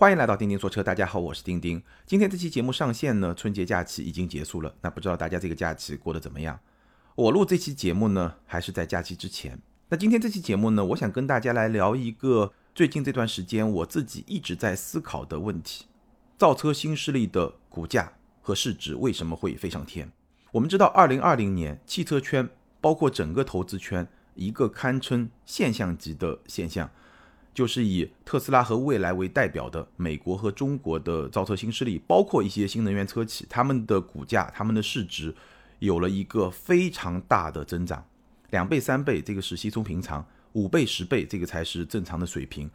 欢迎来到钉钉说车，大家好，我是钉钉。今天这期节目上线呢，春节假期已经结束了，那不知道大家这个假期过得怎么样？我录这期节目呢，还是在假期之前。那今天这期节目呢，我想跟大家来聊一个最近这段时间我自己一直在思考的问题：造车新势力的股价和市值为什么会飞上天？我们知道，二零二零年汽车圈，包括整个投资圈，一个堪称现象级的现象。就是以特斯拉和蔚来为代表的美国和中国的造车新势力，包括一些新能源车企，他们的股价、他们的市值有了一个非常大的增长，两倍、三倍，这个是稀松平常；五倍、十倍，这个才是正常的水平。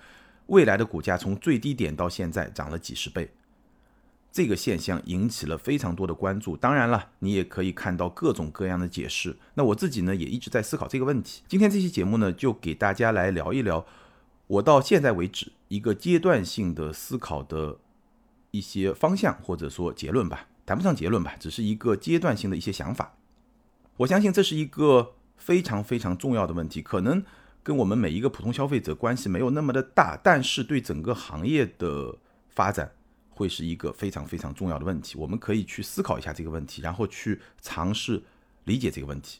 未来的股价从最低点到现在涨了几十倍，这个现象引起了非常多的关注。当然了，你也可以看到各种各样的解释。那我自己呢，也一直在思考这个问题。今天这期节目呢，就给大家来聊一聊。我到现在为止，一个阶段性的思考的一些方向，或者说结论吧，谈不上结论吧，只是一个阶段性的一些想法。我相信这是一个非常非常重要的问题，可能跟我们每一个普通消费者关系没有那么的大，但是对整个行业的发展会是一个非常非常重要的问题。我们可以去思考一下这个问题，然后去尝试理解这个问题。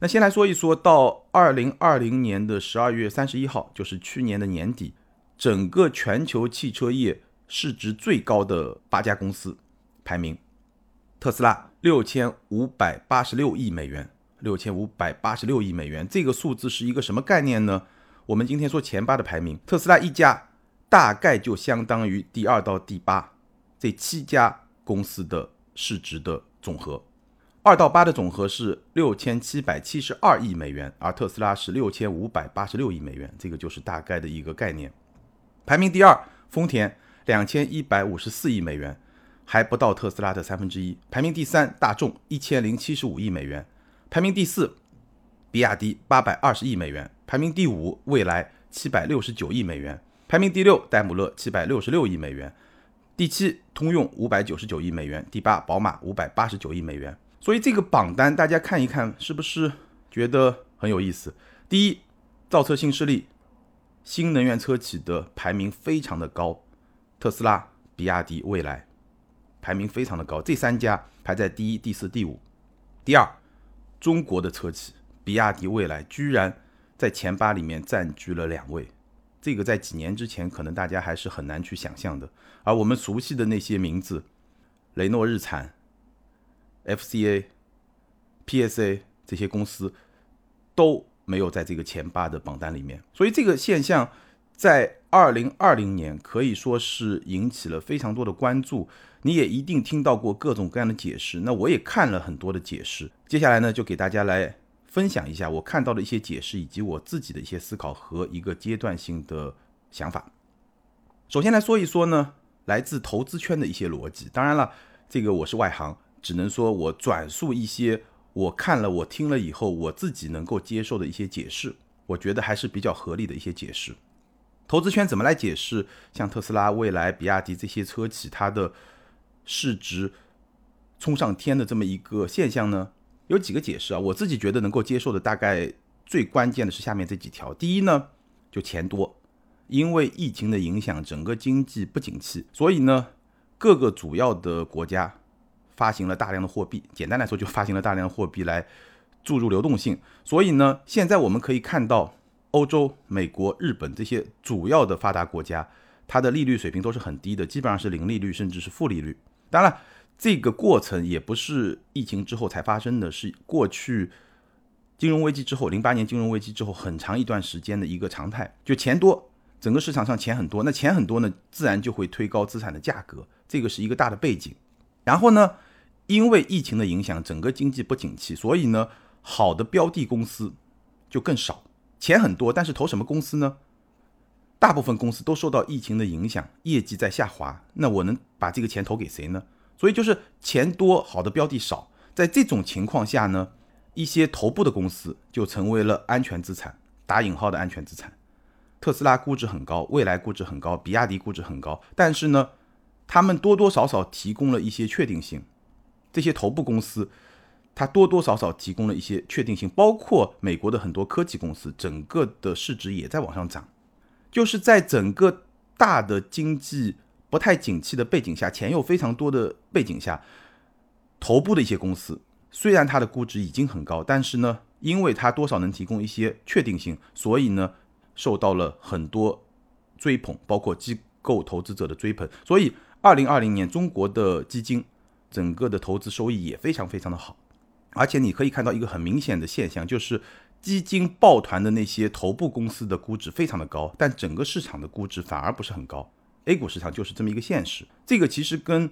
那先来说一说，到二零二零年的十二月三十一号，就是去年的年底，整个全球汽车业市值最高的八家公司排名，特斯拉六千五百八十六亿美元，六千五百八十六亿美元，这个数字是一个什么概念呢？我们今天说前八的排名，特斯拉一家大概就相当于第二到第八这七家公司的市值的总和。二到八的总和是六千七百七十二亿美元，而特斯拉是六千五百八十六亿美元，这个就是大概的一个概念。排名第二，丰田两千一百五十四亿美元，还不到特斯拉的三分之一。排名第三，大众一千零七十五亿美元。排名第四，比亚迪八百二十亿美元。排名第五，蔚来七百六十九亿美元。排名第六，戴姆勒七百六十六亿美元。第七，通用五百九十九亿美元。第八，宝马五百八十九亿美元。所以这个榜单大家看一看，是不是觉得很有意思？第一，造车新势力、新能源车企的排名非常的高，特斯拉、比亚迪、蔚来排名非常的高，这三家排在第一、第四、第五。第二，中国的车企，比亚迪、蔚来居然在前八里面占据了两位，这个在几年之前可能大家还是很难去想象的。而我们熟悉的那些名字，雷诺、日产。FCA、PSA 这些公司都没有在这个前八的榜单里面，所以这个现象在二零二零年可以说是引起了非常多的关注。你也一定听到过各种各样的解释，那我也看了很多的解释。接下来呢，就给大家来分享一下我看到的一些解释，以及我自己的一些思考和一个阶段性的想法。首先来说一说呢，来自投资圈的一些逻辑。当然了，这个我是外行。只能说我转述一些我看了、我听了以后，我自己能够接受的一些解释，我觉得还是比较合理的一些解释。投资圈怎么来解释像特斯拉、蔚来、比亚迪这些车企它的市值冲上天的这么一个现象呢？有几个解释啊，我自己觉得能够接受的，大概最关键的是下面这几条。第一呢，就钱多，因为疫情的影响，整个经济不景气，所以呢，各个主要的国家。发行了大量的货币，简单来说就发行了大量的货币来注入流动性。所以呢，现在我们可以看到，欧洲、美国、日本这些主要的发达国家，它的利率水平都是很低的，基本上是零利率，甚至是负利率。当然，这个过程也不是疫情之后才发生的，是过去金融危机之后，零八年金融危机之后很长一段时间的一个常态。就钱多，整个市场上钱很多，那钱很多呢，自然就会推高资产的价格，这个是一个大的背景。然后呢？因为疫情的影响，整个经济不景气，所以呢，好的标的公司就更少，钱很多，但是投什么公司呢？大部分公司都受到疫情的影响，业绩在下滑，那我能把这个钱投给谁呢？所以就是钱多，好的标的少，在这种情况下呢，一些头部的公司就成为了安全资产，打引号的安全资产。特斯拉估值很高，未来估值很高，比亚迪估值很高，但是呢，他们多多少少提供了一些确定性。这些头部公司，它多多少少提供了一些确定性，包括美国的很多科技公司，整个的市值也在往上涨。就是在整个大的经济不太景气的背景下，钱又非常多的背景下，头部的一些公司，虽然它的估值已经很高，但是呢，因为它多少能提供一些确定性，所以呢，受到了很多追捧，包括机构投资者的追捧。所以，二零二零年中国的基金整个的投资收益也非常非常的好。而且你可以看到一个很明显的现象，就是基金抱团的那些头部公司的估值非常的高，但整个市场的估值反而不是很高。A 股市场就是这么一个现实，这个其实跟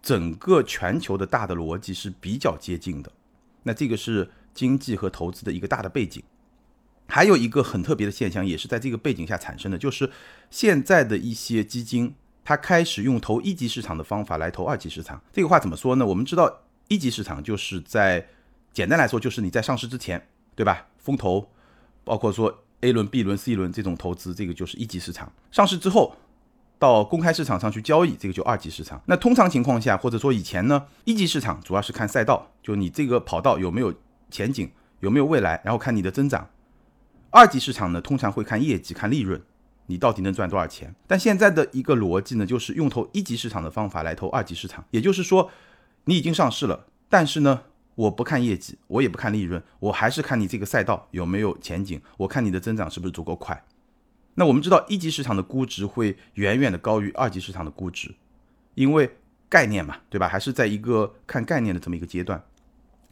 整个全球的大的逻辑是比较接近的。那这个是经济和投资的一个大的背景。还有一个很特别的现象，也是在这个背景下产生的，就是现在的一些基金，他开始用投一级市场的方法来投二级市场。这个话怎么说呢？我们知道。一级市场就是在简单来说，就是你在上市之前，对吧？风投，包括说 A 轮、B 轮、C 轮这种投资，这个就是一级市场。上市之后到公开市场上去交易，这个就二级市场。那通常情况下，或者说以前呢，一级市场主要是看赛道，就你这个跑道有没有前景，有没有未来，然后看你的增长。二级市场呢，通常会看业绩、看利润，你到底能赚多少钱。但现在的一个逻辑呢，就是用投一级市场的方法来投二级市场，也就是说。你已经上市了，但是呢，我不看业绩，我也不看利润，我还是看你这个赛道有没有前景，我看你的增长是不是足够快。那我们知道一级市场的估值会远远的高于二级市场的估值，因为概念嘛，对吧？还是在一个看概念的这么一个阶段，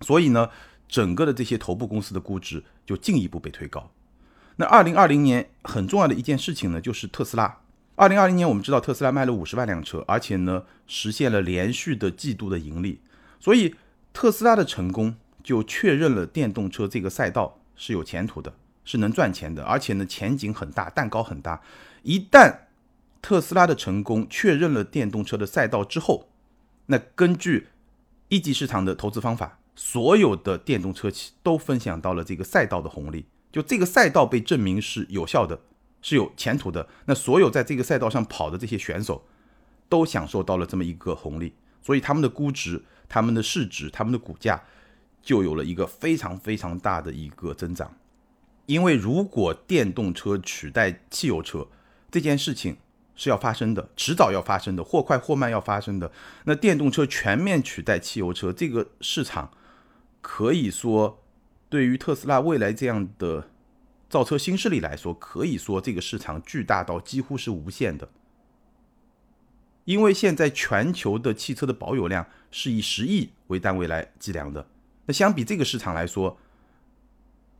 所以呢，整个的这些头部公司的估值就进一步被推高。那二零二零年很重要的一件事情呢，就是特斯拉。二零二零年，我们知道特斯拉卖了五十万辆车，而且呢，实现了连续的季度的盈利。所以，特斯拉的成功就确认了电动车这个赛道是有前途的，是能赚钱的，而且呢，前景很大，蛋糕很大。一旦特斯拉的成功确认了电动车的赛道之后，那根据一级市场的投资方法，所有的电动车企都分享到了这个赛道的红利，就这个赛道被证明是有效的。是有前途的。那所有在这个赛道上跑的这些选手，都享受到了这么一个红利，所以他们的估值、他们的市值、他们的股价就有了一个非常非常大的一个增长。因为如果电动车取代汽油车这件事情是要发生的，迟早要发生的，或快或慢要发生的。那电动车全面取代汽油车这个市场，可以说对于特斯拉未来这样的。造车新势力来说，可以说这个市场巨大到几乎是无限的，因为现在全球的汽车的保有量是以十亿为单位来计量的。那相比这个市场来说，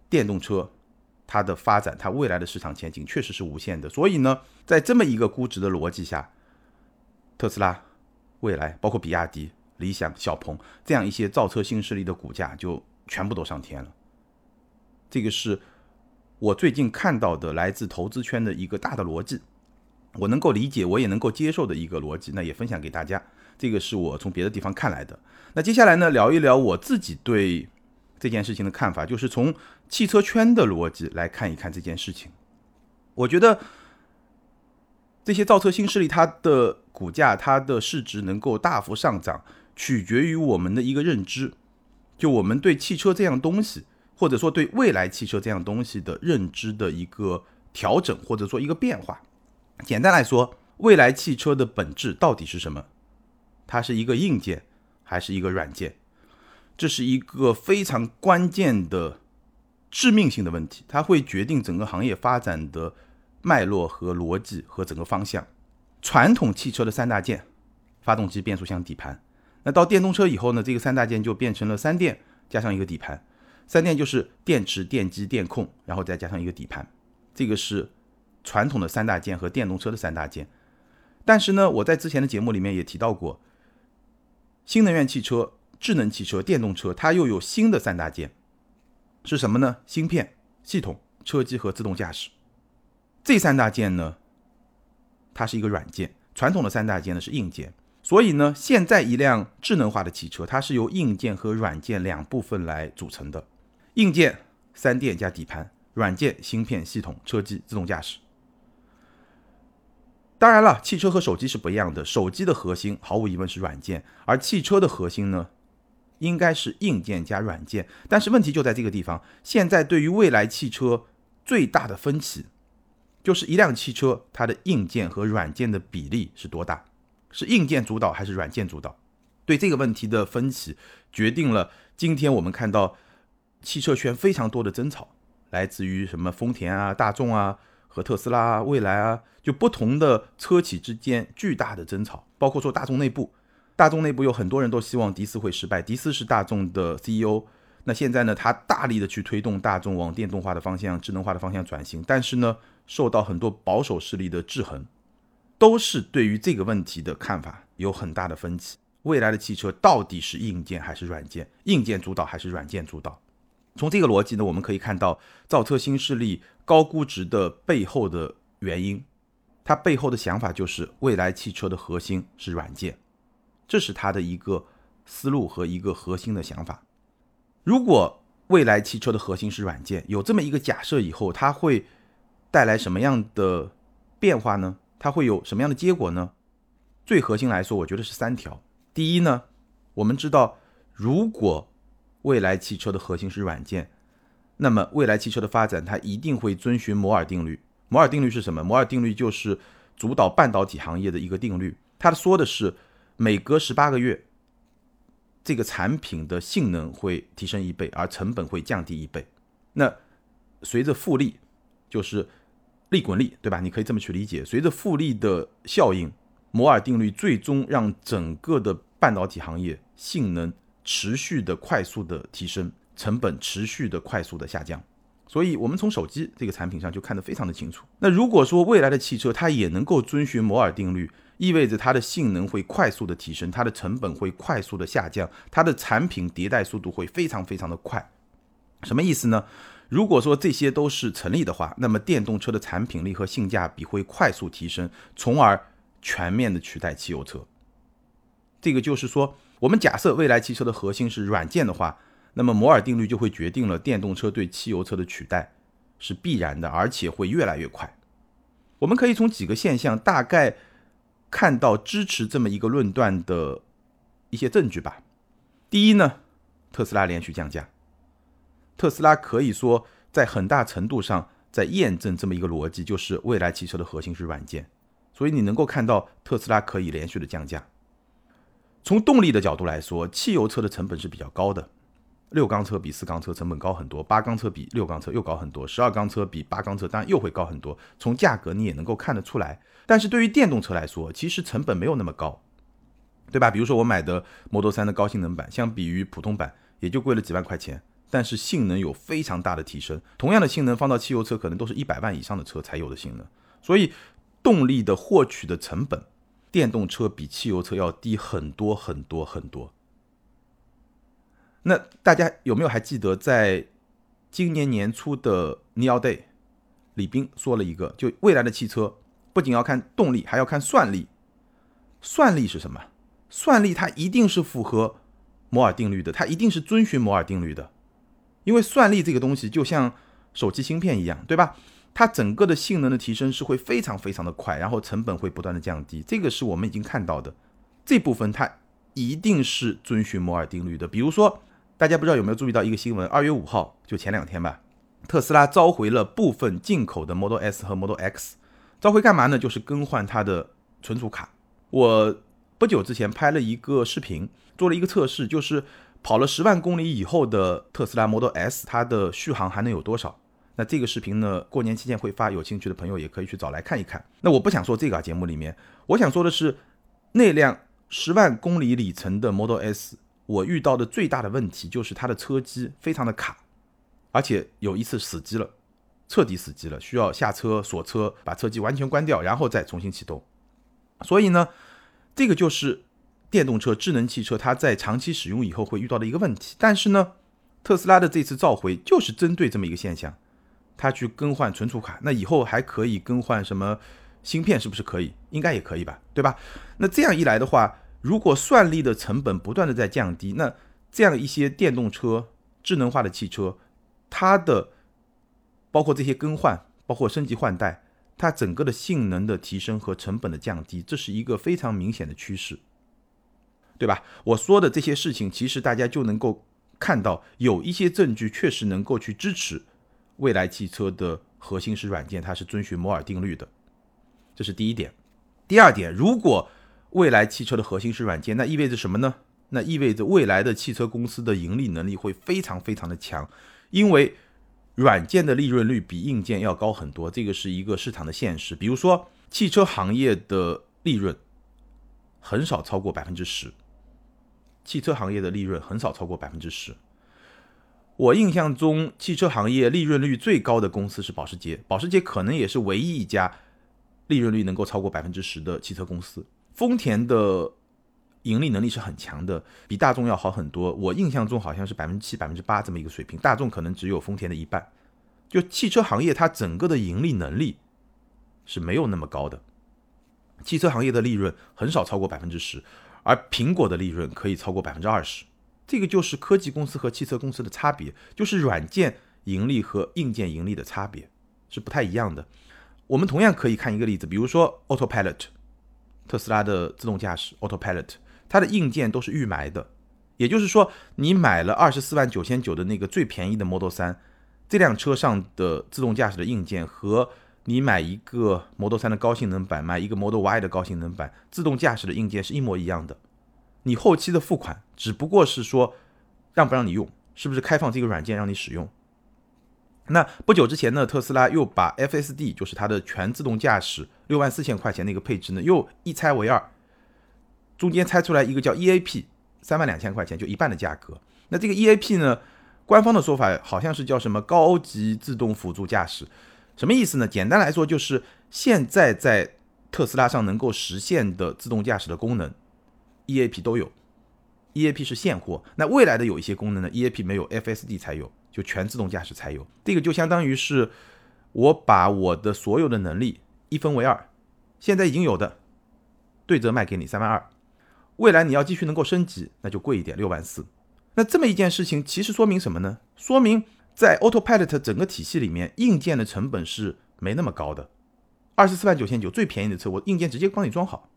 电动车它的发展，它未来的市场前景确实是无限的。所以呢，在这么一个估值的逻辑下，特斯拉、未来，包括比亚迪、理想、小鹏这样一些造车新势力的股价就全部都上天了。这个是。我最近看到的来自投资圈的一个大的逻辑，我能够理解，我也能够接受的一个逻辑，那也分享给大家。这个是我从别的地方看来的。那接下来呢，聊一聊我自己对这件事情的看法，就是从汽车圈的逻辑来看一看这件事情。我觉得这些造车新势力，它的股价、它的市值能够大幅上涨，取决于我们的一个认知，就我们对汽车这样东西。或者说对未来汽车这样东西的认知的一个调整，或者说一个变化。简单来说，未来汽车的本质到底是什么？它是一个硬件还是一个软件？这是一个非常关键的致命性的问题，它会决定整个行业发展的脉络和逻辑和整个方向。传统汽车的三大件：发动机、变速箱、底盘。那到电动车以后呢？这个三大件就变成了三电加上一个底盘。三电就是电池、电机、电控，然后再加上一个底盘，这个是传统的三大件和电动车的三大件。但是呢，我在之前的节目里面也提到过，新能源汽车、智能汽车、电动车，它又有新的三大件，是什么呢？芯片、系统、车机和自动驾驶。这三大件呢，它是一个软件，传统的三大件呢是硬件。所以呢，现在一辆智能化的汽车，它是由硬件和软件两部分来组成的。硬件三电加底盘，软件芯片、系统、车机、自动驾驶。当然了，汽车和手机是不一样的。手机的核心毫无疑问是软件，而汽车的核心呢，应该是硬件加软件。但是问题就在这个地方。现在对于未来汽车最大的分歧，就是一辆汽车它的硬件和软件的比例是多大。是硬件主导还是软件主导？对这个问题的分歧，决定了今天我们看到汽车圈非常多的争吵，来自于什么丰田啊、大众啊和特斯拉啊、蔚来啊，就不同的车企之间巨大的争吵，包括说大众内部，大众内部有很多人都希望迪斯会失败，迪斯是大众的 CEO。那现在呢，他大力的去推动大众往电动化的方向、智能化的方向转型，但是呢，受到很多保守势力的制衡，都是对于这个问题的看法有很大的分歧。未来的汽车到底是硬件还是软件？硬件主导还是软件主导？从这个逻辑呢，我们可以看到造车新势力高估值的背后的原因，它背后的想法就是未来汽车的核心是软件，这是它的一个思路和一个核心的想法。如果未来汽车的核心是软件，有这么一个假设以后，它会带来什么样的变化呢？它会有什么样的结果呢？最核心来说，我觉得是三条。第一呢，我们知道，如果未来汽车的核心是软件，那么未来汽车的发展它一定会遵循摩尔定律。摩尔定律是什么？摩尔定律就是主导半导体行业的一个定律。它说的是每隔十八个月。这个产品的性能会提升一倍，而成本会降低一倍。那随着复利，就是利滚利，对吧？你可以这么去理解。随着复利的效应，摩尔定律最终让整个的半导体行业性能持续的快速的提升，成本持续的快速的下降。所以，我们从手机这个产品上就看得非常的清楚。那如果说未来的汽车它也能够遵循摩尔定律，意味着它的性能会快速的提升，它的成本会快速的下降，它的产品迭代速度会非常非常的快。什么意思呢？如果说这些都是成立的话，那么电动车的产品力和性价比会快速提升，从而全面的取代汽油车。这个就是说，我们假设未来汽车的核心是软件的话，那么摩尔定律就会决定了电动车对汽油车的取代是必然的，而且会越来越快。我们可以从几个现象大概。看到支持这么一个论断的一些证据吧。第一呢，特斯拉连续降价，特斯拉可以说在很大程度上在验证这么一个逻辑，就是未来汽车的核心是软件，所以你能够看到特斯拉可以连续的降价。从动力的角度来说，汽油车的成本是比较高的。六缸车比四缸车成本高很多，八缸车比六缸车又高很多，十二缸车比八缸车当然又会高很多。从价格你也能够看得出来。但是对于电动车来说，其实成本没有那么高，对吧？比如说我买的 Model 3的高性能版，相比于普通版也就贵了几万块钱，但是性能有非常大的提升。同样的性能放到汽油车，可能都是一百万以上的车才有的性能。所以动力的获取的成本，电动车比汽油车要低很多很多很多。那大家有没有还记得，在今年年初的 Neo Day，李斌说了一个，就未来的汽车不仅要看动力，还要看算力。算力是什么？算力它一定是符合摩尔定律的，它一定是遵循摩尔定律的。因为算力这个东西就像手机芯片一样，对吧？它整个的性能的提升是会非常非常的快，然后成本会不断的降低，这个是我们已经看到的。这部分它一定是遵循摩尔定律的。比如说。大家不知道有没有注意到一个新闻？二月五号，就前两天吧，特斯拉召回了部分进口的 Model S 和 Model X，召回干嘛呢？就是更换它的存储卡。我不久之前拍了一个视频，做了一个测试，就是跑了十万公里以后的特斯拉 Model S，它的续航还能有多少？那这个视频呢，过年期间会发，有兴趣的朋友也可以去找来看一看。那我不想说这个啊，节目里面，我想说的是，那辆十万公里里程的 Model S。我遇到的最大的问题就是它的车机非常的卡，而且有一次死机了，彻底死机了，需要下车锁车，把车机完全关掉，然后再重新启动。所以呢，这个就是电动车、智能汽车它在长期使用以后会遇到的一个问题。但是呢，特斯拉的这次召回就是针对这么一个现象，它去更换存储卡，那以后还可以更换什么芯片？是不是可以？应该也可以吧，对吧？那这样一来的话。如果算力的成本不断的在降低，那这样一些电动车、智能化的汽车，它的包括这些更换、包括升级换代，它整个的性能的提升和成本的降低，这是一个非常明显的趋势，对吧？我说的这些事情，其实大家就能够看到，有一些证据确实能够去支持未来汽车的核心是软件，它是遵循摩尔定律的，这是第一点。第二点，如果未来汽车的核心是软件，那意味着什么呢？那意味着未来的汽车公司的盈利能力会非常非常的强，因为软件的利润率比硬件要高很多，这个是一个市场的现实。比如说，汽车行业的利润很少超过百分之十，汽车行业的利润很少超过百分之十。我印象中，汽车行业利润率最高的公司是保时捷，保时捷可能也是唯一一家利润率能够超过百分之十的汽车公司。丰田的盈利能力是很强的，比大众要好很多。我印象中好像是百分之七、百分之八这么一个水平，大众可能只有丰田的一半。就汽车行业，它整个的盈利能力是没有那么高的。汽车行业的利润很少超过百分之十，而苹果的利润可以超过百分之二十。这个就是科技公司和汽车公司的差别，就是软件盈利和硬件盈利的差别是不太一样的。我们同样可以看一个例子，比如说 Autopilot，特斯拉的自动驾驶 Autopilot，它的硬件都是预埋的，也就是说，你买了二十四万九千九的那个最便宜的 Model 三，这辆车上的自动驾驶的硬件和你买一个 Model 三的高性能版，买一个 Model Y 的高性能版，自动驾驶的硬件是一模一样的。你后期的付款只不过是说让不让你用，是不是开放这个软件让你使用？那不久之前呢，特斯拉又把 FSD，就是它的全自动驾驶六万四千块钱的一个配置呢，又一拆为二，中间拆出来一个叫 EAP，三万两千块钱就一半的价格。那这个 EAP 呢，官方的说法好像是叫什么高级自动辅助驾驶，什么意思呢？简单来说就是现在在特斯拉上能够实现的自动驾驶的功能。EAP 都有，EAP 是现货。那未来的有一些功能呢，EAP 没有，FSD 才有，就全自动驾驶才有。这个就相当于是我把我的所有的能力一分为二，现在已经有的对折卖给你三万二，未来你要继续能够升级，那就贵一点六万四。那这么一件事情，其实说明什么呢？说明在 Autopilot 整个体系里面，硬件的成本是没那么高的。二十四万九千九最便宜的车，我硬件直接帮你装好。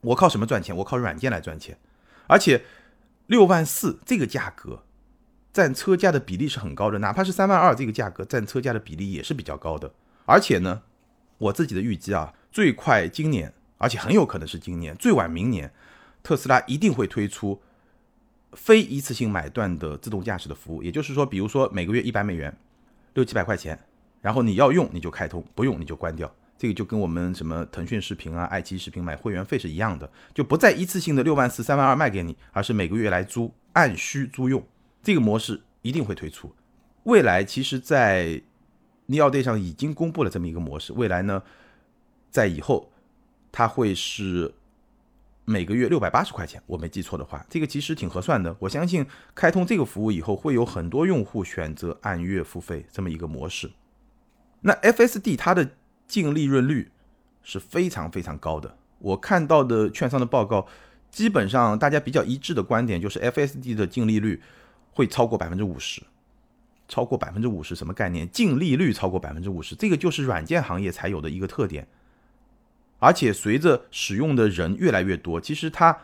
我靠什么赚钱？我靠软件来赚钱，而且六万四这个价格占车价的比例是很高的，哪怕是三万二这个价格占车价的比例也是比较高的。而且呢，我自己的预计啊，最快今年，而且很有可能是今年，最晚明年，特斯拉一定会推出非一次性买断的自动驾驶的服务。也就是说，比如说每个月一百美元，六七百块钱，然后你要用你就开通，不用你就关掉。这个就跟我们什么腾讯视频啊、爱奇艺视频买会员费是一样的，就不再一次性的六万四、三万二卖给你，而是每个月来租，按需租用。这个模式一定会推出。未来其实，在 Neo Day 上已经公布了这么一个模式。未来呢，在以后它会是每个月六百八十块钱，我没记错的话，这个其实挺合算的。我相信开通这个服务以后，会有很多用户选择按月付费这么一个模式。那 FSD 它的净利润率是非常非常高的。我看到的券商的报告，基本上大家比较一致的观点就是 FSD 的净利率会超过百分之五十，超过百分之五十什么概念？净利率超过百分之五十，这个就是软件行业才有的一个特点。而且随着使用的人越来越多，其实它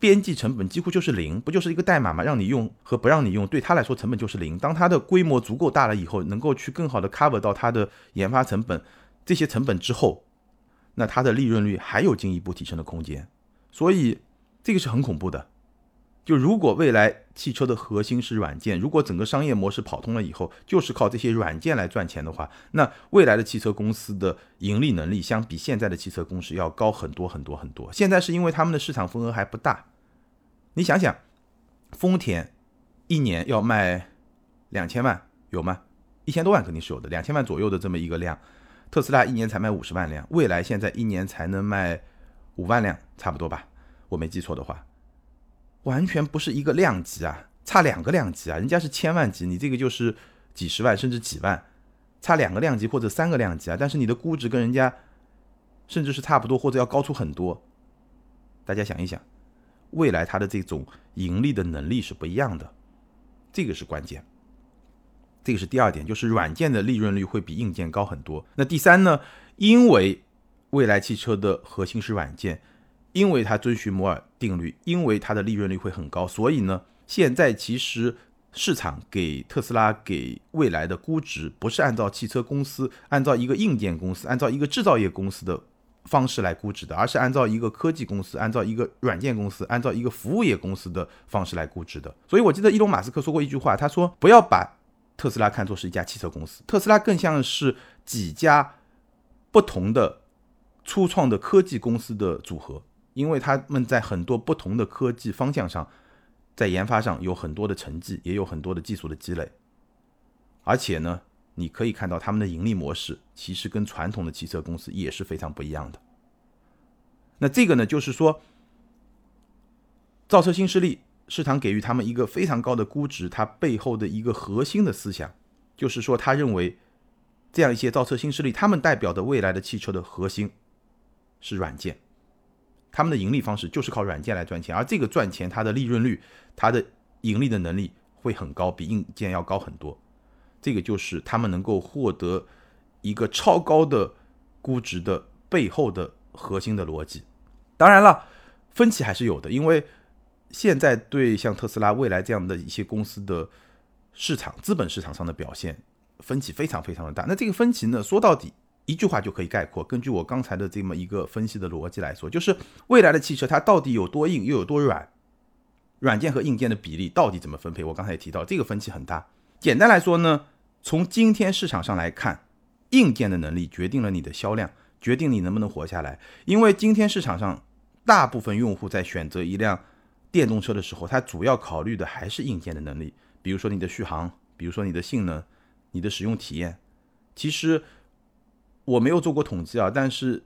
边际成本几乎就是零，不就是一个代码嘛？让你用和不让你用，对它来说成本就是零。当它的规模足够大了以后，能够去更好的 cover 到它的研发成本。这些成本之后，那它的利润率还有进一步提升的空间，所以这个是很恐怖的。就如果未来汽车的核心是软件，如果整个商业模式跑通了以后，就是靠这些软件来赚钱的话，那未来的汽车公司的盈利能力相比现在的汽车公司要高很多很多很多。现在是因为他们的市场份额还不大，你想想，丰田一年要卖两千万有吗？一千多万肯定是有的，两千万左右的这么一个量。特斯拉一年才卖五十万辆，蔚来现在一年才能卖五万辆，差不多吧？我没记错的话，完全不是一个量级啊，差两个量级啊！人家是千万级，你这个就是几十万甚至几万，差两个量级或者三个量级啊！但是你的估值跟人家甚至是差不多或者要高出很多。大家想一想，未来它的这种盈利的能力是不一样的，这个是关键。这个是第二点，就是软件的利润率会比硬件高很多。那第三呢？因为未来汽车的核心是软件，因为它遵循摩尔定律，因为它的利润率会很高，所以呢，现在其实市场给特斯拉、给未来的估值不是按照汽车公司、按照一个硬件公司、按照一个制造业公司的方式来估值的，而是按照一个科技公司、按照一个软件公司、按照一个服务业公司的方式来估值的。所以我记得伊隆马斯克说过一句话，他说不要把特斯拉看作是一家汽车公司，特斯拉更像是几家不同的初创的科技公司的组合，因为他们在很多不同的科技方向上，在研发上有很多的成绩，也有很多的技术的积累，而且呢。你可以看到他们的盈利模式其实跟传统的汽车公司也是非常不一样的。那这个呢，就是说，造车新势力市场给予他们一个非常高的估值，它背后的一个核心的思想，就是说，他认为这样一些造车新势力，他们代表的未来的汽车的核心是软件，他们的盈利方式就是靠软件来赚钱，而这个赚钱，它的利润率、它的盈利的能力会很高，比硬件要高很多。这个就是他们能够获得一个超高的估值的背后的核心的逻辑。当然了，分歧还是有的，因为现在对像特斯拉、未来这样的一些公司的市场、资本市场上的表现分歧非常非常的大。那这个分歧呢，说到底一句话就可以概括。根据我刚才的这么一个分析的逻辑来说，就是未来的汽车它到底有多硬又有多软，软件和硬件的比例到底怎么分配？我刚才也提到，这个分歧很大。简单来说呢。从今天市场上来看，硬件的能力决定了你的销量，决定你能不能活下来。因为今天市场上大部分用户在选择一辆电动车的时候，它主要考虑的还是硬件的能力，比如说你的续航，比如说你的性能，你的使用体验。其实我没有做过统计啊，但是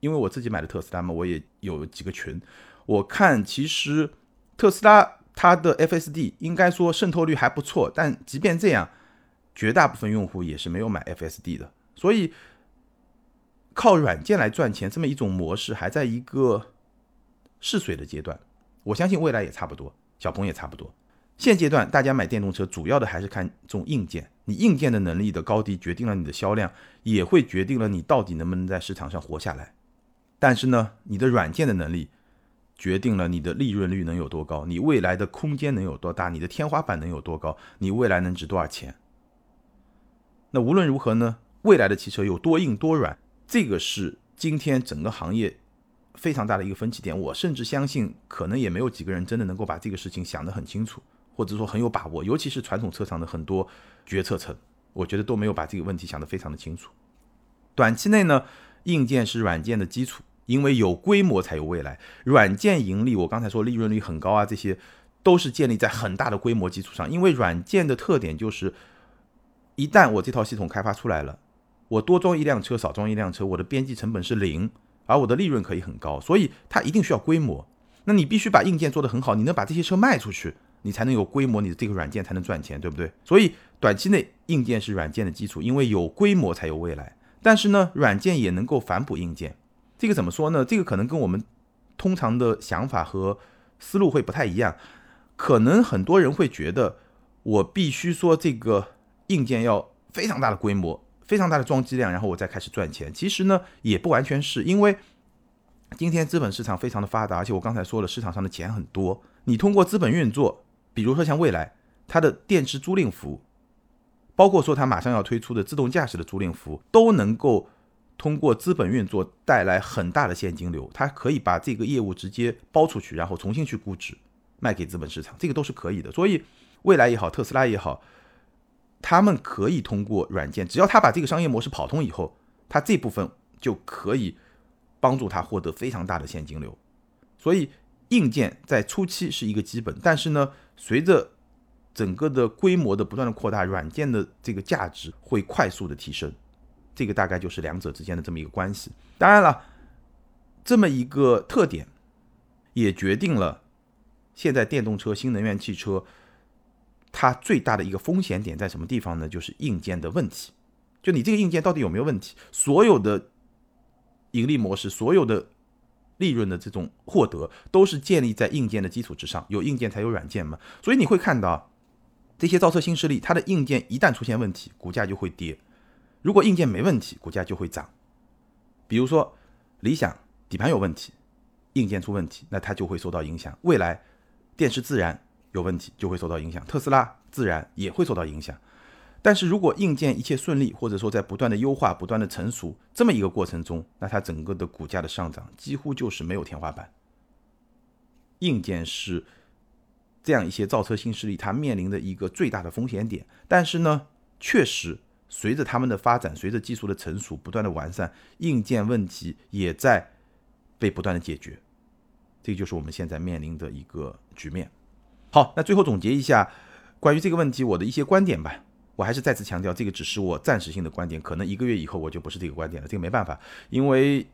因为我自己买的特斯拉嘛，我也有几个群，我看其实特斯拉它的 FSD 应该说渗透率还不错，但即便这样。绝大部分用户也是没有买 FSD 的，所以靠软件来赚钱这么一种模式还在一个试水的阶段。我相信未来也差不多，小鹏也差不多。现阶段大家买电动车主要的还是看重硬件，你硬件的能力的高低决定了你的销量，也会决定了你到底能不能在市场上活下来。但是呢，你的软件的能力决定了你的利润率能有多高，你未来的空间能有多大，你的天花板能有多高，你未来能值多少钱。那无论如何呢？未来的汽车有多硬多软，这个是今天整个行业非常大的一个分歧点。我甚至相信，可能也没有几个人真的能够把这个事情想得很清楚，或者说很有把握。尤其是传统车厂的很多决策层，我觉得都没有把这个问题想得非常的清楚。短期内呢，硬件是软件的基础，因为有规模才有未来。软件盈利，我刚才说利润率很高啊，这些都是建立在很大的规模基础上。因为软件的特点就是。一旦我这套系统开发出来了，我多装一辆车，少装一辆车，我的边际成本是零，而我的利润可以很高，所以它一定需要规模。那你必须把硬件做得很好，你能把这些车卖出去，你才能有规模，你的这个软件才能赚钱，对不对？所以短期内硬件是软件的基础，因为有规模才有未来。但是呢，软件也能够反哺硬件，这个怎么说呢？这个可能跟我们通常的想法和思路会不太一样。可能很多人会觉得，我必须说这个。硬件要非常大的规模，非常大的装机量，然后我再开始赚钱。其实呢，也不完全是因为今天资本市场非常的发达，而且我刚才说了，市场上的钱很多。你通过资本运作，比如说像未来它的电池租赁服务，包括说它马上要推出的自动驾驶的租赁服务，都能够通过资本运作带来很大的现金流。它可以把这个业务直接包出去，然后重新去估值卖给资本市场，这个都是可以的。所以未来也好，特斯拉也好。他们可以通过软件，只要他把这个商业模式跑通以后，他这部分就可以帮助他获得非常大的现金流。所以硬件在初期是一个基本，但是呢，随着整个的规模的不断的扩大，软件的这个价值会快速的提升。这个大概就是两者之间的这么一个关系。当然了，这么一个特点也决定了现在电动车、新能源汽车。它最大的一个风险点在什么地方呢？就是硬件的问题。就你这个硬件到底有没有问题？所有的盈利模式，所有的利润的这种获得，都是建立在硬件的基础之上。有硬件才有软件嘛。所以你会看到这些造车新势力，它的硬件一旦出现问题，股价就会跌；如果硬件没问题，股价就会涨。比如说理想底盘有问题，硬件出问题，那它就会受到影响。未来电池自燃。有问题就会受到影响，特斯拉自然也会受到影响。但是如果硬件一切顺利，或者说在不断的优化、不断的成熟这么一个过程中，那它整个的股价的上涨几乎就是没有天花板。硬件是这样一些造车新势力它面临的一个最大的风险点，但是呢，确实随着他们的发展，随着技术的成熟、不断的完善，硬件问题也在被不断的解决。这就是我们现在面临的一个局面。好，那最后总结一下关于这个问题我的一些观点吧。我还是再次强调，这个只是我暂时性的观点，可能一个月以后我就不是这个观点了。这个没办法，因为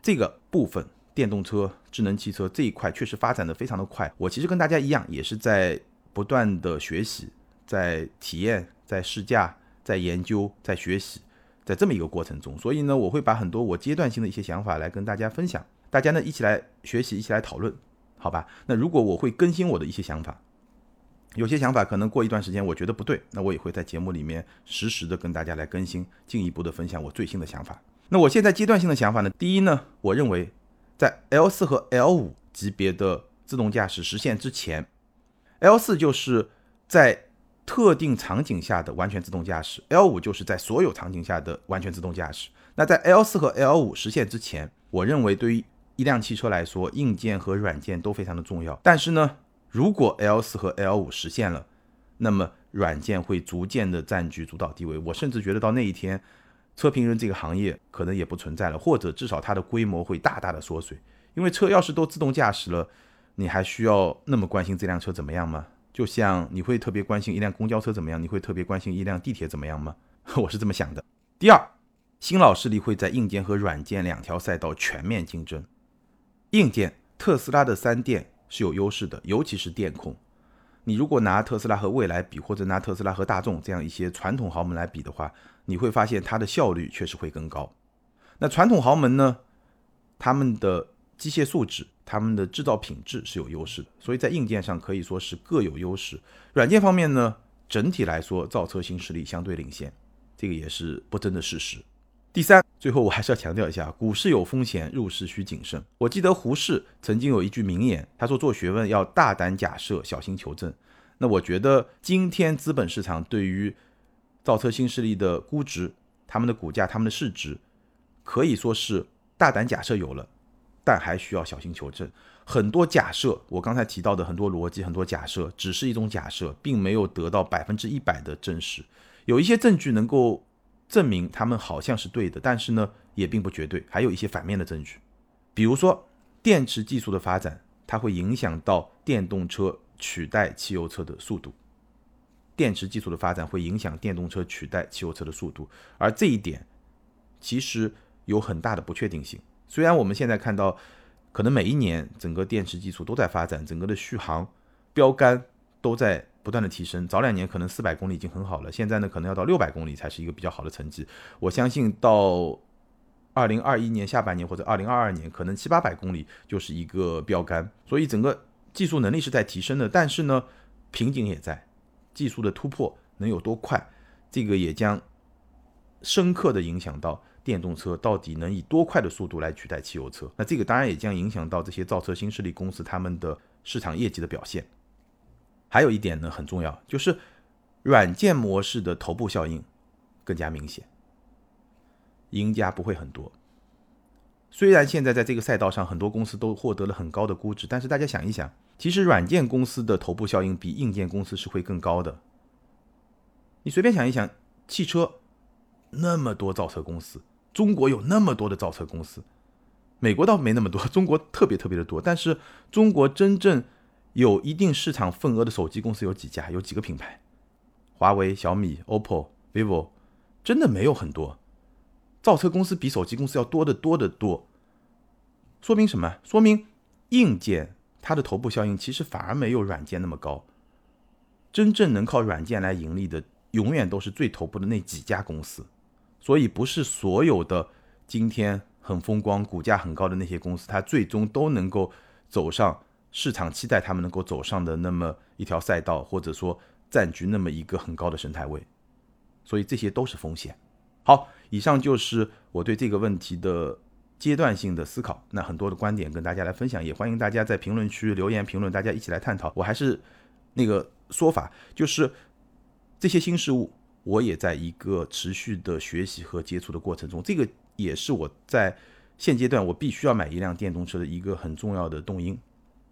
这个部分电动车、智能汽车这一块确实发展的非常的快。我其实跟大家一样，也是在不断的学习，在体验、在试驾、在研究、在学习，在这么一个过程中，所以呢，我会把很多我阶段性的一些想法来跟大家分享，大家呢一起来学习，一起来讨论，好吧？那如果我会更新我的一些想法。有些想法可能过一段时间我觉得不对，那我也会在节目里面实时的跟大家来更新，进一步的分享我最新的想法。那我现在阶段性的想法呢？第一呢，我认为在 L 四和 L 五级别的自动驾驶实现之前，L 四就是在特定场景下的完全自动驾驶，L 五就是在所有场景下的完全自动驾驶。那在 L 四和 L 五实现之前，我认为对于一辆汽车来说，硬件和软件都非常的重要。但是呢？如果 L 四和 L 五实现了，那么软件会逐渐的占据主导地位。我甚至觉得到那一天，车评人这个行业可能也不存在了，或者至少它的规模会大大的缩水。因为车要是都自动驾驶了，你还需要那么关心这辆车怎么样吗？就像你会特别关心一辆公交车怎么样，你会特别关心一辆地铁怎么样吗？我是这么想的。第二，新老势力会在硬件和软件两条赛道全面竞争。硬件，特斯拉的三电。是有优势的，尤其是电控。你如果拿特斯拉和蔚来比，或者拿特斯拉和大众这样一些传统豪门来比的话，你会发现它的效率确实会更高。那传统豪门呢，他们的机械素质、他们的制造品质是有优势的，所以在硬件上可以说是各有优势。软件方面呢，整体来说造车新势力相对领先，这个也是不争的事实。第三，最后我还是要强调一下，股市有风险，入市需谨慎。我记得胡适曾经有一句名言，他说做学问要大胆假设，小心求证。那我觉得今天资本市场对于造车新势力的估值、他们的股价、他们的市值，可以说是大胆假设有了，但还需要小心求证。很多假设，我刚才提到的很多逻辑、很多假设，只是一种假设，并没有得到百分之一百的证实。有一些证据能够。证明他们好像是对的，但是呢，也并不绝对，还有一些反面的证据。比如说，电池技术的发展，它会影响到电动车取代汽油车的速度。电池技术的发展会影响电动车取代汽油车的速度，而这一点其实有很大的不确定性。虽然我们现在看到，可能每一年整个电池技术都在发展，整个的续航标杆都在。不断的提升，早两年可能四百公里已经很好了，现在呢可能要到六百公里才是一个比较好的成绩。我相信到二零二一年下半年或者二零二二年，可能七八百公里就是一个标杆。所以整个技术能力是在提升的，但是呢瓶颈也在，技术的突破能有多快，这个也将深刻的影响到电动车到底能以多快的速度来取代汽油车。那这个当然也将影响到这些造车新势力公司他们的市场业绩的表现。还有一点呢很重要，就是软件模式的头部效应更加明显，赢家不会很多。虽然现在在这个赛道上很多公司都获得了很高的估值，但是大家想一想，其实软件公司的头部效应比硬件公司是会更高的。你随便想一想，汽车那么多造车公司，中国有那么多的造车公司，美国倒没那么多，中国特别特别的多，但是中国真正。有一定市场份额的手机公司有几家？有几个品牌？华为、小米、OPPO、vivo，真的没有很多。造车公司比手机公司要多得多得多。说明什么？说明硬件它的头部效应其实反而没有软件那么高。真正能靠软件来盈利的，永远都是最头部的那几家公司。所以不是所有的今天很风光、股价很高的那些公司，它最终都能够走上。市场期待他们能够走上的那么一条赛道，或者说占据那么一个很高的生态位，所以这些都是风险。好，以上就是我对这个问题的阶段性的思考。那很多的观点跟大家来分享，也欢迎大家在评论区留言评论，大家一起来探讨。我还是那个说法，就是这些新事物我也在一个持续的学习和接触的过程中，这个也是我在现阶段我必须要买一辆电动车的一个很重要的动因。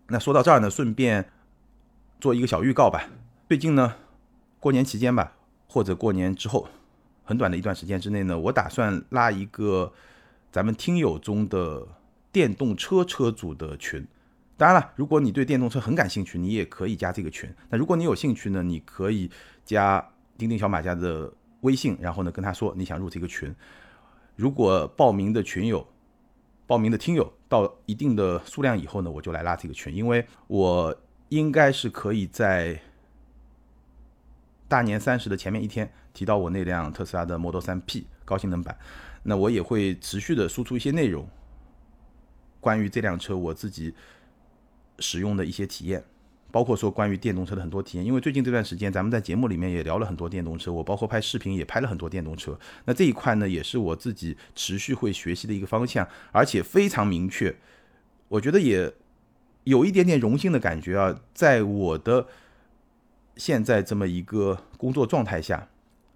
那说到这儿呢，顺便做一个小预告吧。最近呢，过年期间吧，或者过年之后，很短的一段时间之内呢，我打算拉一个咱们听友中的电动车车主的群。当然了，如果你对电动车很感兴趣，你也可以加这个群。那如果你有兴趣呢，你可以加钉钉小马家的微信，然后呢跟他说你想入这个群。如果报名的群友、报名的听友到一定的数量以后呢，我就来拉这个群，因为我应该是可以在大年三十的前面一天提到我那辆特斯拉的 Model 3 P 高性能版，那我也会持续的输出一些内容，关于这辆车我自己。使用的一些体验，包括说关于电动车的很多体验。因为最近这段时间，咱们在节目里面也聊了很多电动车，我包括拍视频也拍了很多电动车。那这一块呢，也是我自己持续会学习的一个方向，而且非常明确。我觉得也有一点点荣幸的感觉啊，在我的现在这么一个工作状态下，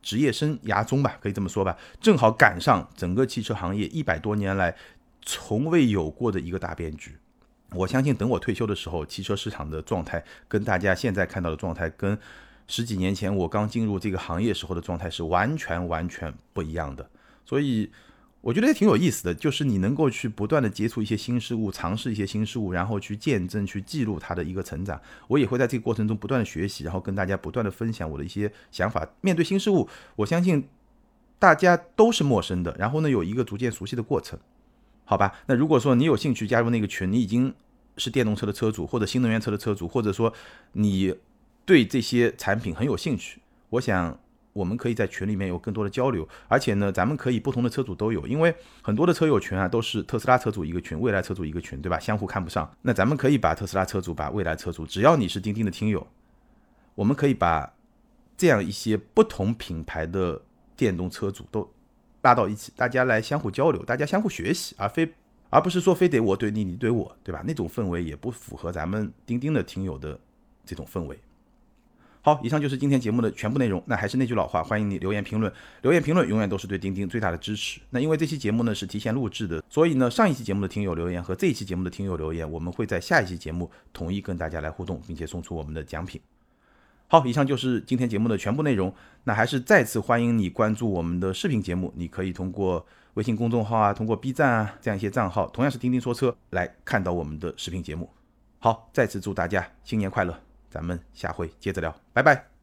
职业生涯中吧，可以这么说吧，正好赶上整个汽车行业一百多年来从未有过的一个大变局。我相信，等我退休的时候，汽车市场的状态跟大家现在看到的状态，跟十几年前我刚进入这个行业时候的状态是完全完全不一样的。所以，我觉得也挺有意思的，就是你能够去不断的接触一些新事物，尝试一些新事物，然后去见证、去记录它的一个成长。我也会在这个过程中不断的学习，然后跟大家不断的分享我的一些想法。面对新事物，我相信大家都是陌生的，然后呢，有一个逐渐熟悉的过程。好吧，那如果说你有兴趣加入那个群，你已经是电动车的车主或者新能源车的车主，或者说你对这些产品很有兴趣，我想我们可以在群里面有更多的交流，而且呢，咱们可以不同的车主都有，因为很多的车友群啊都是特斯拉车主一个群，未来车主一个群，对吧？相互看不上，那咱们可以把特斯拉车主、把未来车主，只要你是钉钉的听友，我们可以把这样一些不同品牌的电动车主都。拉到一起，大家来相互交流，大家相互学习，而非而不是说非得我对你，你对我，对吧？那种氛围也不符合咱们钉钉的听友的这种氛围。好，以上就是今天节目的全部内容。那还是那句老话，欢迎你留言评论，留言评论永远都是对钉钉最大的支持。那因为这期节目呢是提前录制的，所以呢上一期节目的听友留言和这一期节目的听友留言，我们会在下一期节目统一跟大家来互动，并且送出我们的奖品。好，以上就是今天节目的全部内容。那还是再次欢迎你关注我们的视频节目，你可以通过微信公众号啊，通过 B 站啊这样一些账号，同样是钉钉说车来看到我们的视频节目。好，再次祝大家新年快乐，咱们下回接着聊，拜拜。